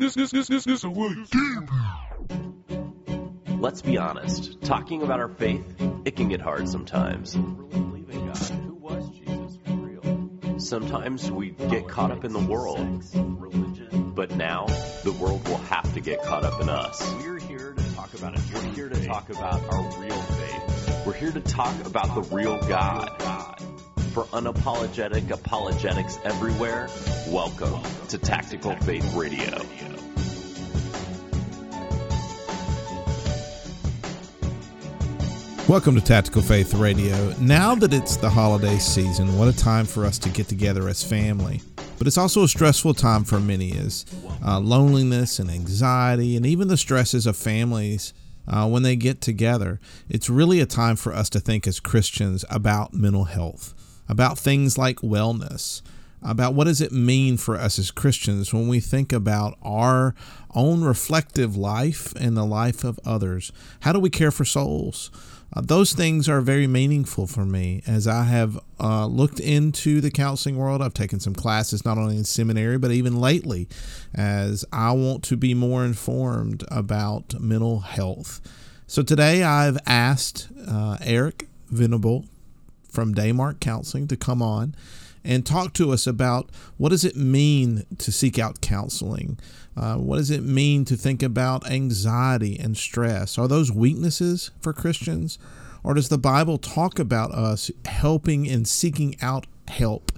This, this, this, this, this, what? Let's be honest, talking about our faith, it can get hard sometimes. Sometimes we get caught up in the world. But now, the world will have to get caught up in us. We're here to talk about it. We're here to talk about our real faith. We're here to talk about the real God. For unapologetic apologetics everywhere, welcome to Tactical Faith Radio. Welcome to Tactical Faith Radio. Now that it's the holiday season, what a time for us to get together as family. But it's also a stressful time for many as uh, loneliness and anxiety and even the stresses of families uh, when they get together. It's really a time for us to think as Christians about mental health, about things like wellness, about what does it mean for us as Christians when we think about our own reflective life and the life of others. How do we care for souls? Uh, those things are very meaningful for me as I have uh, looked into the counseling world. I've taken some classes not only in seminary, but even lately, as I want to be more informed about mental health. So today I've asked uh, Eric Venable from Daymark Counseling to come on and talk to us about what does it mean to seek out counseling uh, what does it mean to think about anxiety and stress? Are those weaknesses for Christians? Or does the Bible talk about us helping and seeking out help?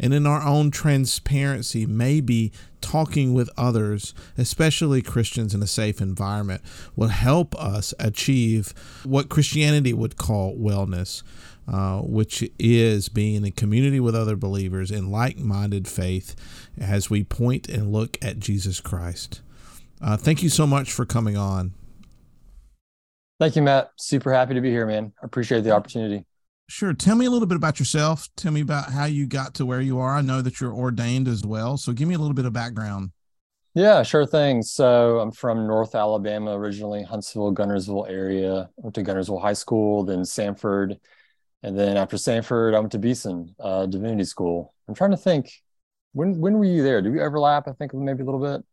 And in our own transparency, maybe talking with others, especially Christians in a safe environment, will help us achieve what Christianity would call wellness. Uh, which is being in community with other believers in like minded faith as we point and look at Jesus Christ. Uh, thank you so much for coming on. Thank you, Matt. Super happy to be here, man. I appreciate the opportunity. Sure. Tell me a little bit about yourself. Tell me about how you got to where you are. I know that you're ordained as well. So give me a little bit of background. Yeah, sure thing. So I'm from North Alabama originally, Huntsville, Guntersville area. Went to Guntersville High School, then Samford, and then after Samford, I went to Beeson uh, Divinity School. I'm trying to think, when when were you there? Do we overlap? I think maybe a little bit.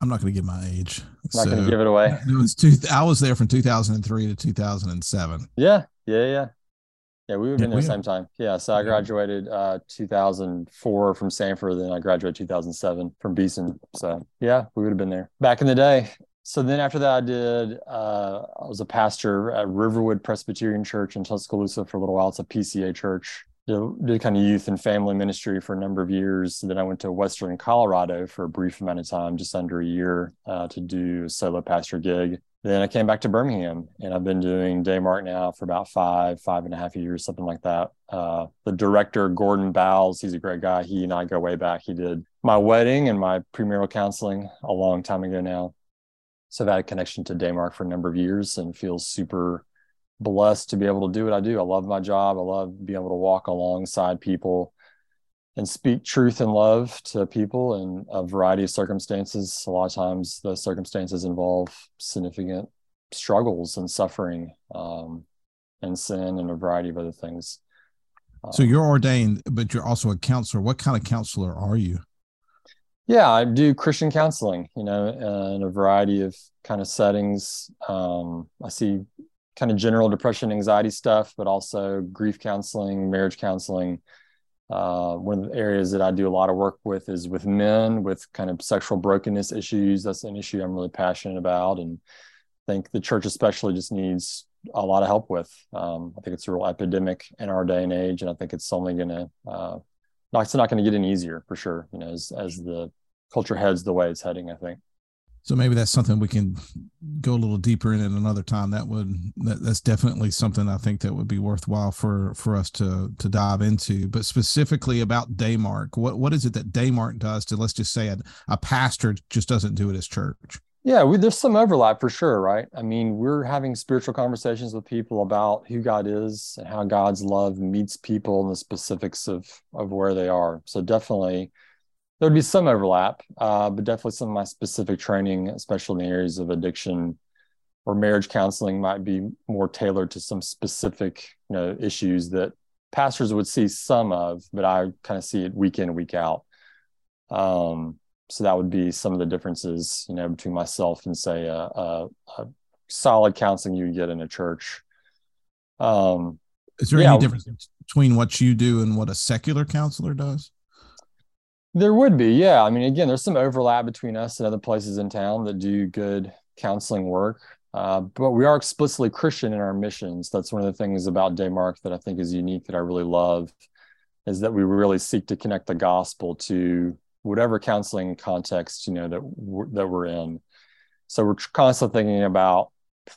I'm not going to give my age. I'm not so, going to give it away. It was two. I was there from 2003 to 2007. Yeah, yeah, yeah, yeah. We were in there the same time. Yeah. So I graduated uh, 2004 from Samford, then I graduated 2007 from Beeson. So yeah, we would have been there back in the day so then after that, I did, uh, I was a pastor at Riverwood Presbyterian Church in Tuscaloosa for a little while. It's a PCA church. Did, did kind of youth and family ministry for a number of years. Then I went to Western Colorado for a brief amount of time, just under a year, uh, to do a solo pastor gig. Then I came back to Birmingham and I've been doing Daymark now for about five, five and a half years, something like that. Uh, the director, Gordon Bowles, he's a great guy. He and I go way back. He did my wedding and my premarital counseling a long time ago now. So I've had a connection to Daymark for a number of years and feel super blessed to be able to do what I do. I love my job. I love being able to walk alongside people and speak truth and love to people in a variety of circumstances. A lot of times, those circumstances involve significant struggles and suffering um, and sin and a variety of other things. So you're ordained, but you're also a counselor. What kind of counselor are you? Yeah, I do Christian counseling, you know, in a variety of kind of settings. Um, I see kind of general depression, anxiety stuff, but also grief counseling, marriage counseling. Uh, one of the areas that I do a lot of work with is with men with kind of sexual brokenness issues. That's an issue I'm really passionate about, and I think the church especially just needs a lot of help with. Um, I think it's a real epidemic in our day and age, and I think it's only going to uh, it's not going to get any easier for sure. You know, as as the culture heads the way it's heading, I think. So maybe that's something we can go a little deeper in at another time. That would that, that's definitely something I think that would be worthwhile for for us to to dive into. But specifically about Daymark, what what is it that Daymark does to let's just say a, a pastor just doesn't do it as church? Yeah, we, there's some overlap for sure, right? I mean, we're having spiritual conversations with people about who God is and how God's love meets people in the specifics of of where they are. So definitely, there would be some overlap, uh, but definitely some of my specific training, especially in the areas of addiction or marriage counseling, might be more tailored to some specific, you know, issues that pastors would see some of, but I kind of see it week in week out. Um, so that would be some of the differences, you know, between myself and say a, a, a solid counseling you get in a church. Um, Is there yeah, any difference between what you do and what a secular counselor does? There would be, yeah. I mean, again, there's some overlap between us and other places in town that do good counseling work. Uh, but we are explicitly Christian in our missions. That's one of the things about Daymark that I think is unique that I really love, is that we really seek to connect the gospel to whatever counseling context you know that we're, that we're in. So we're constantly thinking about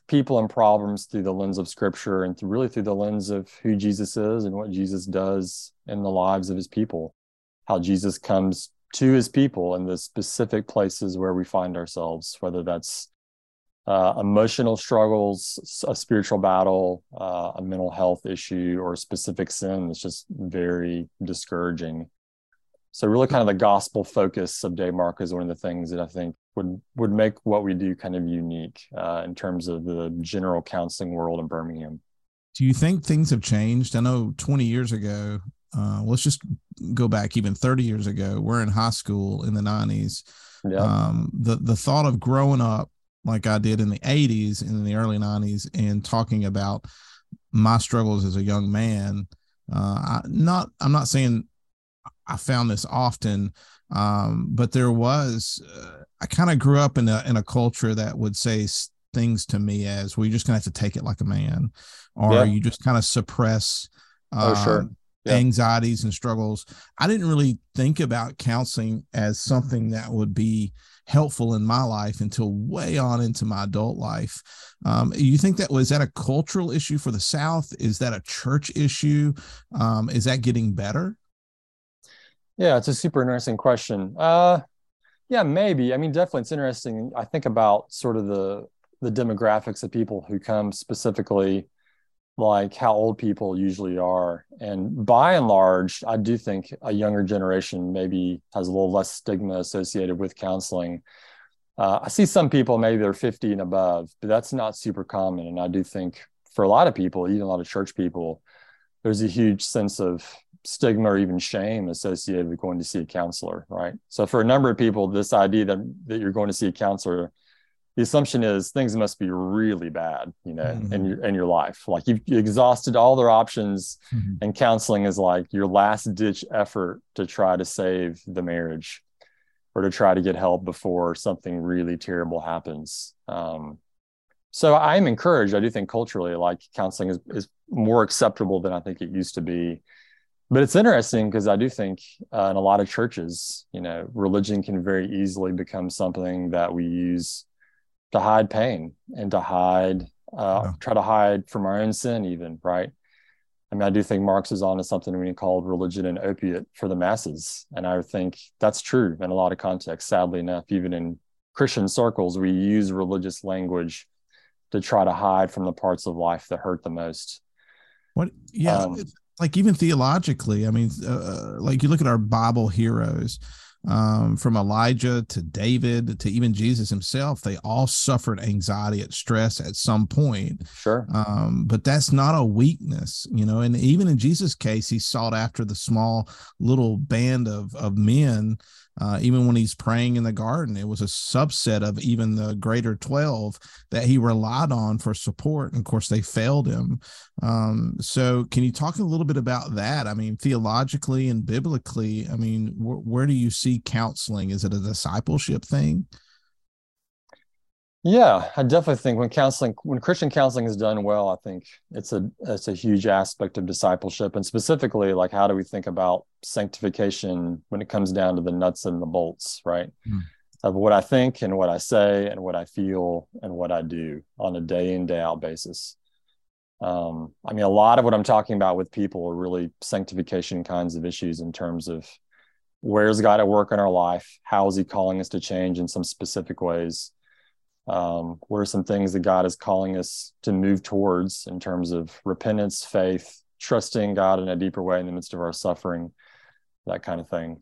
people and problems through the lens of Scripture and through, really through the lens of who Jesus is and what Jesus does in the lives of His people, how Jesus comes to His people in the specific places where we find ourselves, whether that's uh, emotional struggles, a spiritual battle, uh, a mental health issue, or a specific sin that's just very discouraging. So, really, kind of the gospel focus of Daymark is one of the things that I think would would make what we do kind of unique uh, in terms of the general counseling world in Birmingham. Do you think things have changed? I know 20 years ago, uh, let's just go back even 30 years ago. We're in high school in the 90s. Yeah. Um, the the thought of growing up like I did in the 80s and in the early 90s and talking about my struggles as a young man. Uh, I, not, I'm not saying I found this often, um, but there was, uh, I kind of grew up in a, in a culture that would say things to me as, well, you're just gonna have to take it like a man, or yeah. you just kind of suppress, oh, sure. Um, yeah. anxieties and struggles. I didn't really think about counseling as something that would be helpful in my life until way on into my adult life. Um, you think that was that a cultural issue for the South? Is that a church issue? Um, is that getting better? Yeah, it's a super interesting question. Uh, yeah, maybe. I mean, definitely, it's interesting. I think about sort of the the demographics of people who come specifically like how old people usually are. And by and large, I do think a younger generation maybe has a little less stigma associated with counseling. Uh, I see some people maybe they're 50 and above, but that's not super common. And I do think for a lot of people, even a lot of church people, there's a huge sense of stigma or even shame associated with going to see a counselor, right? So for a number of people, this idea that that you're going to see a counselor the assumption is things must be really bad, you know, mm-hmm. in your in your life. Like you've exhausted all their options, mm-hmm. and counseling is like your last ditch effort to try to save the marriage, or to try to get help before something really terrible happens. Um, so I'm encouraged. I do think culturally, like counseling is is more acceptable than I think it used to be. But it's interesting because I do think uh, in a lot of churches, you know, religion can very easily become something that we use to hide pain and to hide uh, yeah. try to hide from our own sin even right? I mean i do think marx is on to something when he called religion an opiate for the masses and i think that's true in a lot of contexts sadly enough. Even in christian circles we use religious language to try to hide from the parts of life that hurt the most. What yeah um, like even theologically i mean uh, uh like you look at our bible heroes um, from Elijah to David to even Jesus himself, they all suffered anxiety and stress at some point. Sure. Um, but that's not a weakness, you know. And even in Jesus' case, he sought after the small little band of of men uh, even when he's praying in the garden, it was a subset of even the greater 12 that he relied on for support. And of course, they failed him. Um, so, can you talk a little bit about that? I mean, theologically and biblically, I mean, wh- where do you see counseling? Is it a discipleship thing? Yeah, I definitely think when counseling, when Christian counseling is done well, I think it's a it's a huge aspect of discipleship, and specifically, like how do we think about sanctification when it comes down to the nuts and the bolts, right? Mm. Of what I think and what I say and what I feel and what I do on a day in day out basis. Um, I mean, a lot of what I'm talking about with people are really sanctification kinds of issues in terms of where's God at work in our life, how is He calling us to change in some specific ways um, what are some things that God is calling us to move towards in terms of repentance, faith, trusting God in a deeper way in the midst of our suffering, that kind of thing.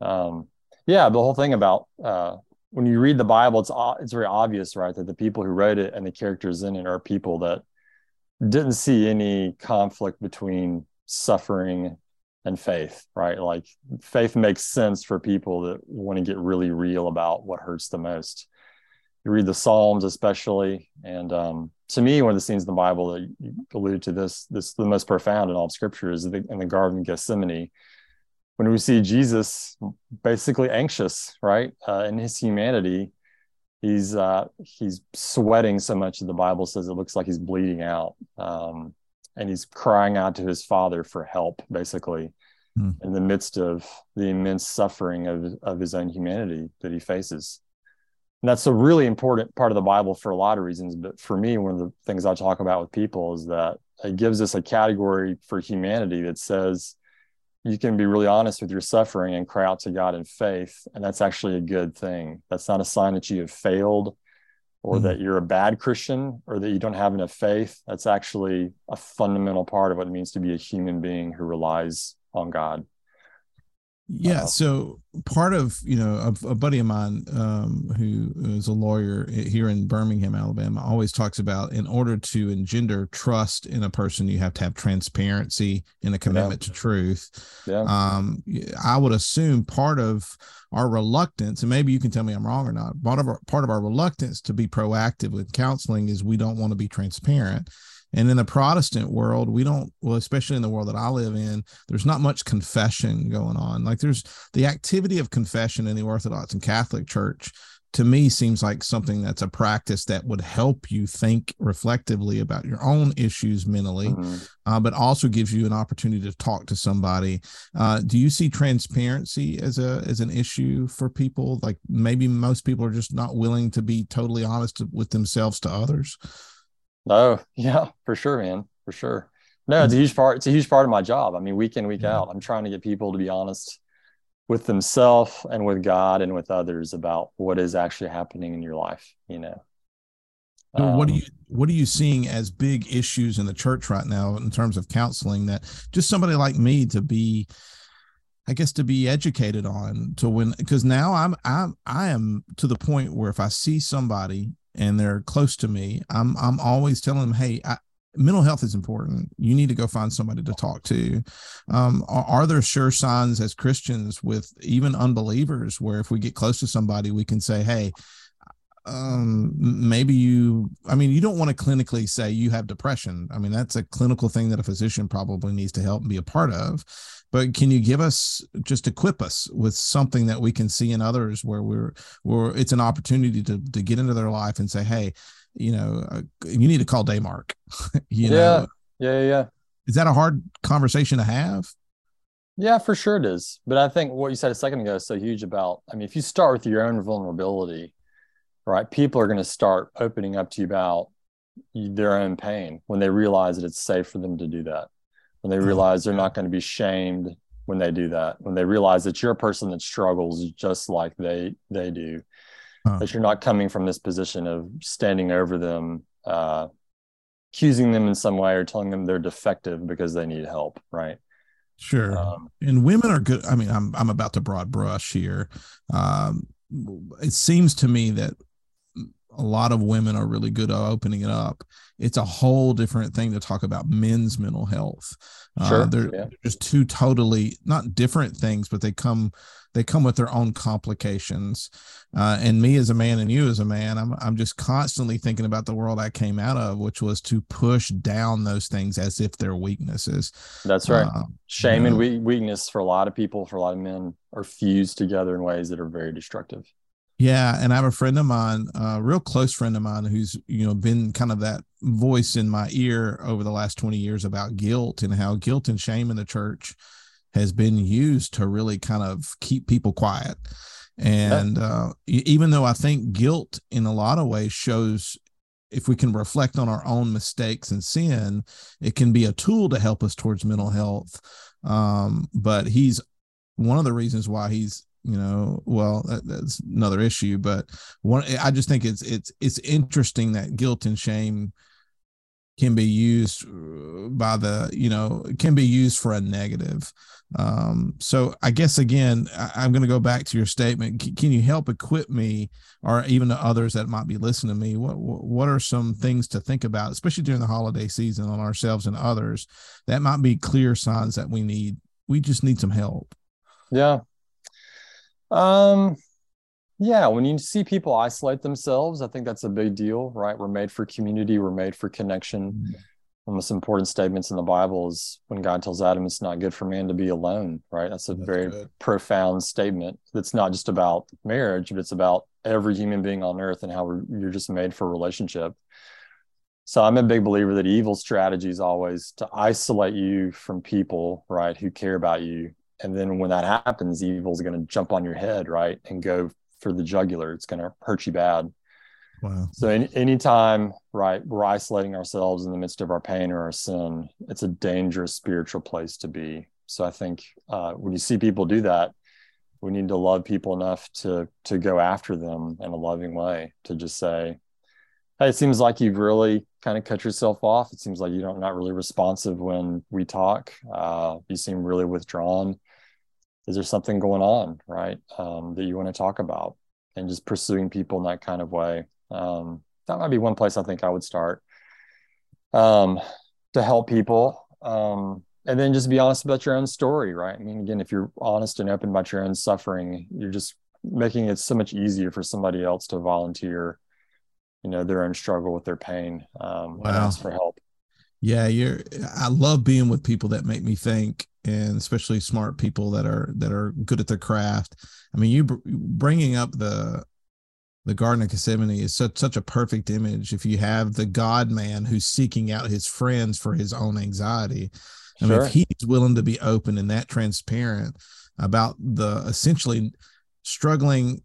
Um, yeah, the whole thing about uh, when you read the Bible, it's it's very obvious, right, that the people who wrote it and the characters in it are people that didn't see any conflict between suffering and faith, right? Like faith makes sense for people that want to get really real about what hurts the most. You read the Psalms, especially, and um, to me, one of the scenes in the Bible that you alluded to this, this the most profound in all of Scripture is the, in the Garden of Gethsemane, when we see Jesus basically anxious, right, uh, in his humanity, he's uh, he's sweating so much that the Bible says it looks like he's bleeding out. Um, and he's crying out to his father for help, basically, mm. in the midst of the immense suffering of, of his own humanity that he faces. And that's a really important part of the Bible for a lot of reasons. But for me, one of the things I talk about with people is that it gives us a category for humanity that says you can be really honest with your suffering and cry out to God in faith. And that's actually a good thing. That's not a sign that you have failed or mm-hmm. that you're a bad Christian or that you don't have enough faith. That's actually a fundamental part of what it means to be a human being who relies on God. Yeah. Uh, so part of, you know, a, a buddy of mine um, who is a lawyer here in Birmingham, Alabama, always talks about in order to engender trust in a person, you have to have transparency and a commitment yeah. to truth. Yeah. Um, I would assume part of our reluctance, and maybe you can tell me I'm wrong or not, part of our, part of our reluctance to be proactive with counseling is we don't want to be transparent. And in the Protestant world, we don't, well, especially in the world that I live in, there's not much confession going on. Like there's the activity of confession in the Orthodox and Catholic Church to me seems like something that's a practice that would help you think reflectively about your own issues mentally mm-hmm. uh, but also gives you an opportunity to talk to somebody uh, do you see transparency as a as an issue for people like maybe most people are just not willing to be totally honest with themselves to others Oh, yeah, for sure, man, for sure. No, it's a huge part. It's a huge part of my job. I mean, week in, week yeah. out, I'm trying to get people to be honest with themselves and with God and with others about what is actually happening in your life. You know. So what are um, you what are you seeing as big issues in the church right now in terms of counseling that just somebody like me to be I guess to be educated on to when because now I'm I'm I am to the point where if I see somebody and they're close to me, I'm I'm always telling them, hey, I, mental health is important. You need to go find somebody to talk to. Um, are, are, there sure signs as Christians with even unbelievers where if we get close to somebody, we can say, hey, um maybe you i mean you don't want to clinically say you have depression. I mean that's a clinical thing that a physician probably needs to help and be a part of. But can you give us just equip us with something that we can see in others where we're where it's an opportunity to to get into their life and say hey you know uh, you need to call daymark you know? Yeah. know yeah yeah. Is that a hard conversation to have? Yeah for sure it is. But i think what you said a second ago is so huge about i mean if you start with your own vulnerability right? People are going to start opening up to you about their own pain when they realize that it's safe for them to do that. When they mm-hmm. realize they're not going to be shamed when they do that. When they realize that you're a person that struggles just like they they do. Huh. that you're not coming from this position of standing over them uh, accusing them in some way or telling them they're defective because they need help right? Sure. Um, and women are good i mean i'm i'm about to broad brush here. Um, it seems to me that a lot of women are really good at opening it up. It's a whole different thing to talk about men's mental health. Uh, sure. Uh, they're, yeah. just two totally not different things, but they come they come with their own complications. Uh, and me as a man and you as a man, I'm I'm just constantly thinking about the world I came out of, which was to push down those things as if they're weaknesses. That's right. Uh, Shame you know, and weakness for a lot of people, for a lot of men, are fused together in ways that are very destructive. Yeah, and I have a friend of mine, a real close friend of mine, who's you know been kind of that voice in my ear over the last twenty years about guilt and how guilt and shame in the church has been used to really kind of keep people quiet. And uh, even though I think guilt in a lot of ways shows if we can reflect on our own mistakes and sin, it can be a tool to help us towards mental health. Um, but he's one of the reasons why he's you know well that, that's another issue but one i just think it's it's it's interesting that guilt and shame can be used uh, by the you know can be used for a negative um so i guess again I, am going to go back to your statement C- can you help equip me or even to others that might be listening to me what what are some things to think about especially during the holiday season on ourselves and others that might be clear signs that we need we just need some help. Yeah. Um yeah, when you see people isolate themselves, I think that's a big deal, right? We're made for community, we're made for connection. Mm-hmm. One of the most important statements in the Bible is when God tells Adam it's not good for man to be alone, right? That's a that's very good. profound statement. That's not just about marriage, but it's about every human being on earth and how you're just made for relationship. So I'm a big believer that evil strategy is always to isolate you from people, right, who care about you. And then when that happens, evil's going to jump on your head, right, and go for the jugular. It's going to hurt you bad. Wow. So any, anytime, right, we're isolating ourselves in the midst of our pain or our sin, it's a dangerous spiritual place to be. So I think uh, when you see people do that, we need to love people enough to to go after them in a loving way. To just say, "Hey, it seems like you've really kind of cut yourself off. It seems like you don't not really responsive when we talk. Uh, you seem really withdrawn is there something going on right um, that you want to talk about? And just pursuing people in that kind of way. Um, that might be one place i think i would start um, to help people um, and then just be honest about your own story right? I mean again if you're honest and open about your own suffering you're just making it so much easier for somebody else to volunteer you know their own struggle with their pain um, wow. and ask for help. Yeah you're i love being with people that make me think and especially smart people that are that are good at their craft. I mean, you br- bringing up the the Garden of Gethsemane is such such a perfect image. If you have the God man who's seeking out his friends for his own anxiety, I sure. mean, if he's willing to be open and that transparent about the essentially struggling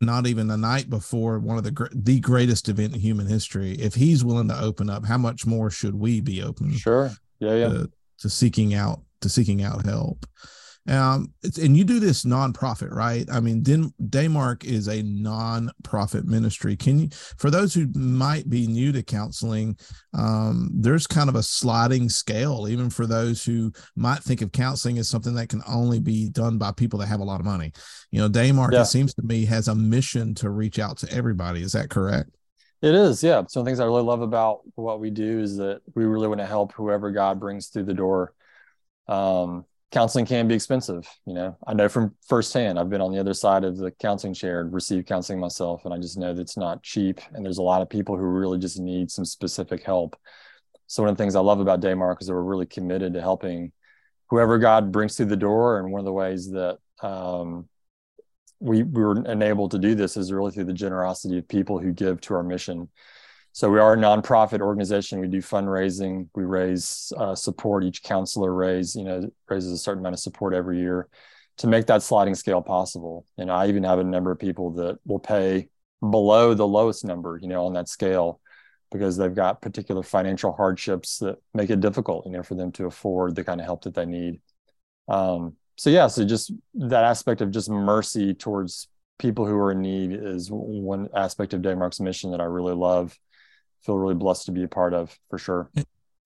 not even the night before one of the the greatest event in human history if he's willing to open up how much more should we be open sure yeah yeah to, to seeking out to seeking out help. Um, and you do this nonprofit, right? I mean, Den- Daymark is a nonprofit ministry. Can you, for those who might be new to counseling, um, there's kind of a sliding scale, even for those who might think of counseling as something that can only be done by people that have a lot of money. You know, Daymark, yeah. it seems to me, has a mission to reach out to everybody. Is that correct? It is, yeah. Some things I really love about what we do is that we really want to help whoever God brings through the door. Um, counseling can be expensive, you know. I know from firsthand. I've been on the other side of the counseling chair and received counseling myself, and I just know that it's not cheap. And there's a lot of people who really just need some specific help. So one of the things I love about Daymark is that we're really committed to helping whoever God brings through the door. And one of the ways that um, we, we were enabled to do this is really through the generosity of people who give to our mission. So we are a nonprofit organization. We do fundraising. We raise uh, support. Each counselor raise, you know, raises a certain amount of support every year to make that sliding scale possible. And I even have a number of people that will pay below the lowest number, you know, on that scale because they've got particular financial hardships that make it difficult, you know, for them to afford the kind of help that they need. Um, so yeah so just that aspect of just mercy towards people who are in need is one aspect of Daymark's mission that I really love. Feel really blessed to be a part of for sure.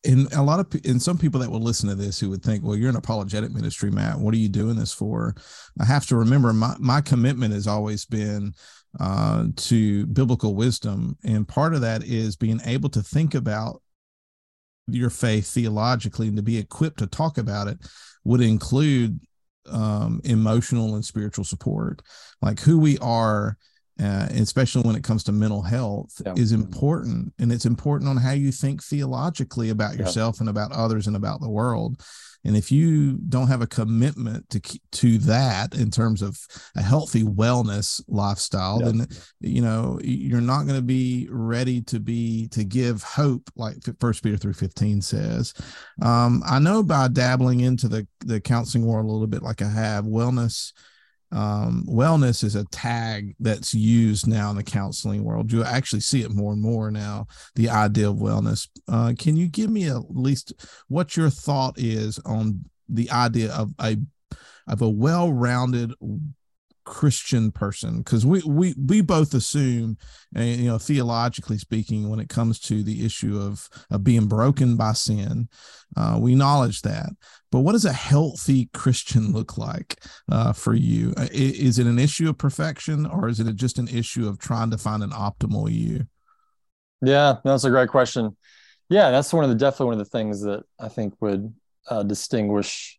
And a lot of and some people that will listen to this who would think, well, you're an apologetic ministry, Matt. What are you doing this for? I have to remember my my commitment has always been uh, to biblical wisdom, and part of that is being able to think about your faith theologically and to be equipped to talk about it would include um, emotional and spiritual support. Like who we are, uh, especially when it comes to mental health, yeah. is important. And it's important on how you think theologically about yeah. yourself and about others and about the world. And if you don't have a commitment to to that in terms of a healthy wellness lifestyle, yeah. then you know you're not going to be ready to be to give hope, like First Peter three fifteen says. Um, I know by dabbling into the the counseling world a little bit, like I have, wellness um, wellness is a tag that's used now in the counseling world. You actually see it more and more now. The idea of wellness. Uh, can you give me at least what your thought is on the idea of a of a well-rounded Christian person because we we we both assume, and you know, theologically speaking, when it comes to the issue of of being broken by sin, uh, we acknowledge that. But what does a healthy Christian look like uh, for you? Uh, is it an issue of perfection, or is it just an issue of trying to find an optimal you? Yeah, that's a great question. Yeah, that's one of the definitely one of the things that I think would uh, distinguish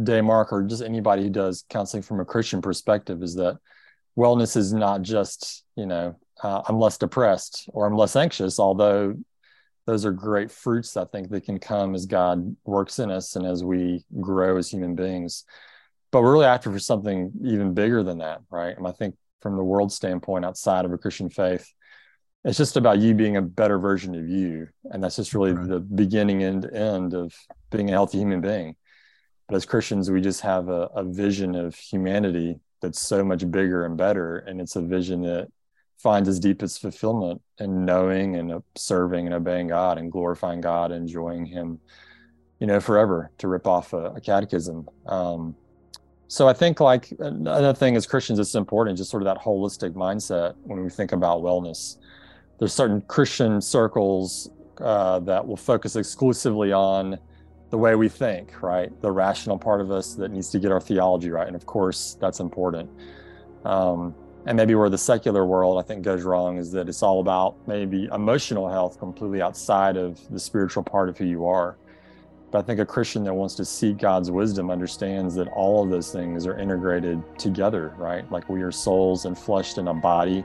Daymark or just anybody who does counseling from a Christian perspective is that wellness is not just, you know, uh, I'm less depressed or I'm less anxious, although those are great fruits I think that can come as God works in us and as we grow as human beings. But we're really after for something even bigger than that, right? And I think from the world standpoint, outside of a Christian faith, it's just about you being a better version of you, and that's just really right. the beginning and end of being a healthy human being. But as Christians, we just have a, a vision of humanity that's so much bigger and better, and it's a vision that finds its deepest fulfillment in knowing and serving and obeying God and glorifying God, and enjoying Him, you know, forever. To rip off a, a catechism. Um, so I think like another thing as Christians, it's important just sort of that holistic mindset when we think about wellness. There's certain Christian circles uh, that will focus exclusively on the way we think, right? The rational part of us that needs to get our theology right, and of course that's important. Um, and maybe where the secular world I think goes wrong is that it's all about maybe emotional health completely outside of the spiritual part of who you are. But I think a Christian that wants to seek God's wisdom understands that all of those things are integrated together, right? Like we are souls and fleshed in a body.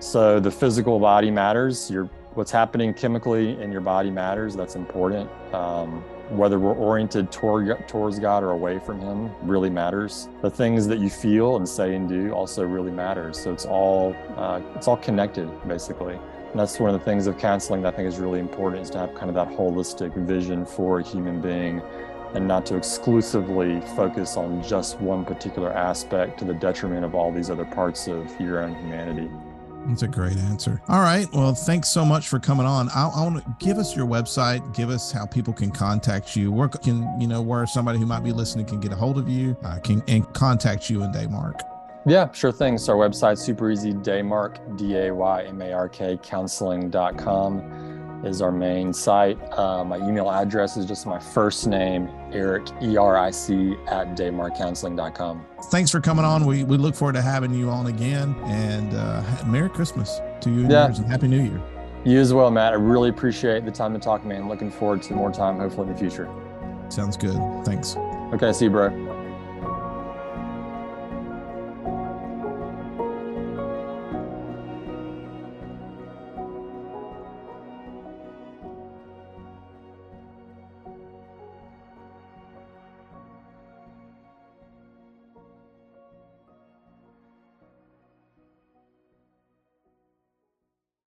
So the physical body matters. Your what's happening chemically in your body matters. That's important. Um, whether we're oriented toward, towards God or away from Him really matters. The things that you feel and say and do also really matters. So it's all uh, it's all connected basically. And that's one of the things of counseling that I think is really important is to have kind of that holistic vision for a human being and not to exclusively focus on just one particular aspect to the detriment of all these other parts of your own humanity. That's a great answer. All right. Well, thanks so much for coming on. I, I want to give us your website. Give us how people can contact you. Where can you know where somebody who might be listening can get a hold of you, uh, can and contact you in Daymark. Yeah, sure thing. So our website super easy. Daymark D A Y M A R K counseling.com is our main site. Uh, my email address is just my first name, Eric, E R I C, at daymarkcounseling.com. Thanks for coming on. We, we look forward to having you on again. And uh, Merry Christmas to you and yeah. yours and Happy New Year. You as well, Matt. I really appreciate the time to talk, man. Looking forward to more time, hopefully, in the future. Sounds good. Thanks. Okay. See you, bro.